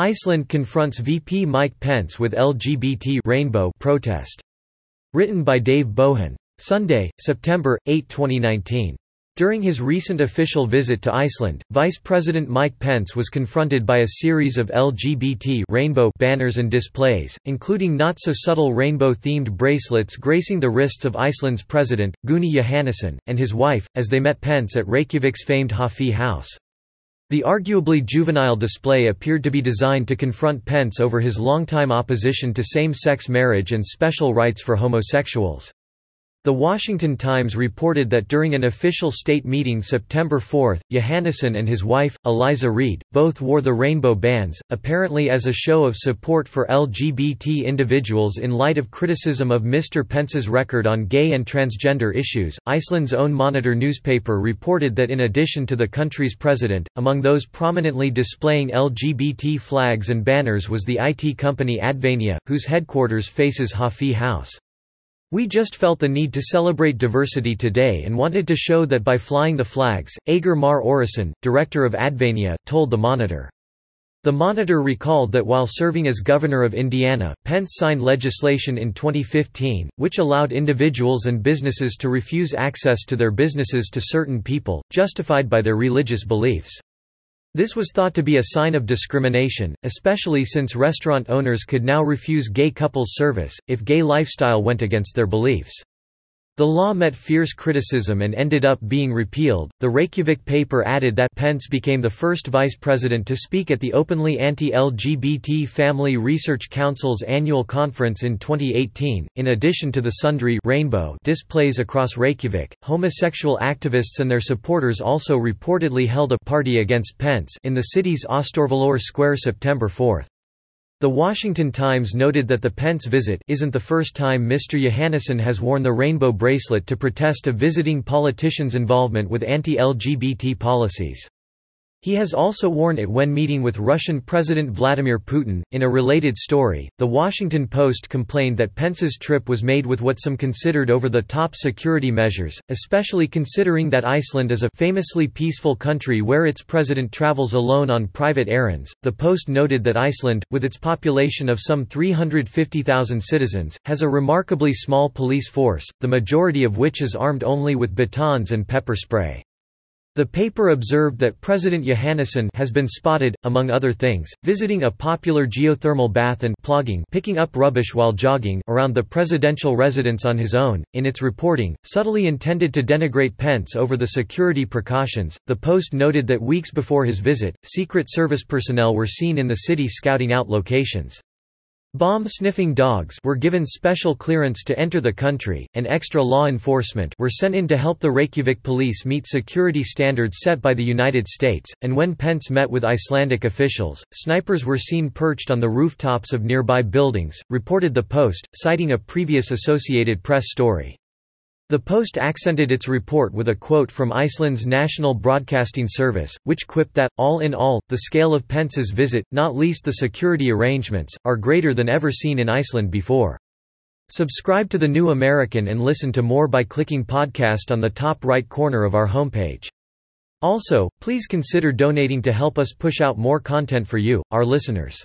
Iceland confronts VP Mike Pence with LGBT rainbow protest. Written by Dave Bohon. Sunday, September 8, 2019. During his recent official visit to Iceland, Vice President Mike Pence was confronted by a series of LGBT rainbow banners and displays, including not-so-subtle rainbow-themed bracelets gracing the wrists of Iceland's president, Guðni Jóhannesson, and his wife, as they met Pence at Reykjavik's famed Höfði House. The arguably juvenile display appeared to be designed to confront Pence over his longtime opposition to same-sex marriage and special rights for homosexuals. The Washington Times reported that during an official state meeting September 4, Jóhannesson and his wife, Eliza Reid, both wore the rainbow bands, apparently as a show of support for LGBT individuals in light of criticism of Mr. Pence's record on gay and transgender issues. Iceland's own Monitor newspaper reported that in addition to the country's president, among those prominently displaying LGBT flags and banners was the IT company Advania, whose headquarters faces Höfði House. We just felt the need to celebrate diversity today and wanted to show that by flying the flags, Ægir Már Þórisson, director of Advania, told the Monitor. The Monitor recalled that while serving as governor of Indiana, Pence signed legislation in 2015, which allowed individuals and businesses to refuse access to their businesses to certain people, justified by their religious beliefs. This was thought to be a sign of discrimination, especially since restaurant owners could now refuse gay couples service, if gay lifestyle went against their beliefs. The law met fierce criticism and ended up being repealed. The Reykjavik paper added that Pence became the first vice president to speak at the openly anti-LGBT Family Research Council's annual conference in 2018. In addition to the sundry rainbow displays across Reykjavik, homosexual activists and their supporters also reportedly held a party against Pence in the city's Austurvöllur Square September 4. The Washington Times noted that the Pence visit isn't the first time Mr. Jóhannesson has worn the rainbow bracelet to protest a visiting politician's involvement with anti-LGBT policies. He has also worn it when meeting with Russian President Vladimir Putin. In a related story, The Washington Post complained that Pence's trip was made with what some considered over the top security measures, especially considering that Iceland is a famously peaceful country where its president travels alone on private errands. The Post noted that Iceland, with its population of some 350,000 citizens, has a remarkably small police force, the majority of which is armed only with batons and pepper spray. The paper observed that President Jóhannesson has been spotted, among other things, visiting a popular geothermal bath and plogging picking up rubbish while jogging around the presidential residence on his own. In its reporting, subtly intended to denigrate Pence over the security precautions, the Post noted that weeks before his visit, Secret Service personnel were seen in the city scouting out locations. Bomb-sniffing dogs were given special clearance to enter the country, and extra law enforcement were sent in to help the Reykjavik police meet security standards set by the United States, and when Pence met with Icelandic officials, snipers were seen perched on the rooftops of nearby buildings, reported the Post, citing a previous Associated Press story. The Post accented its report with a quote from Iceland's National Broadcasting Service, which quipped that, all in all, the scale of Pence's visit, not least the security arrangements, are greater than ever seen in Iceland before. Subscribe to The New American and listen to more by clicking podcast on the top right corner of our homepage. Also, please consider donating to help us push out more content for you, our listeners.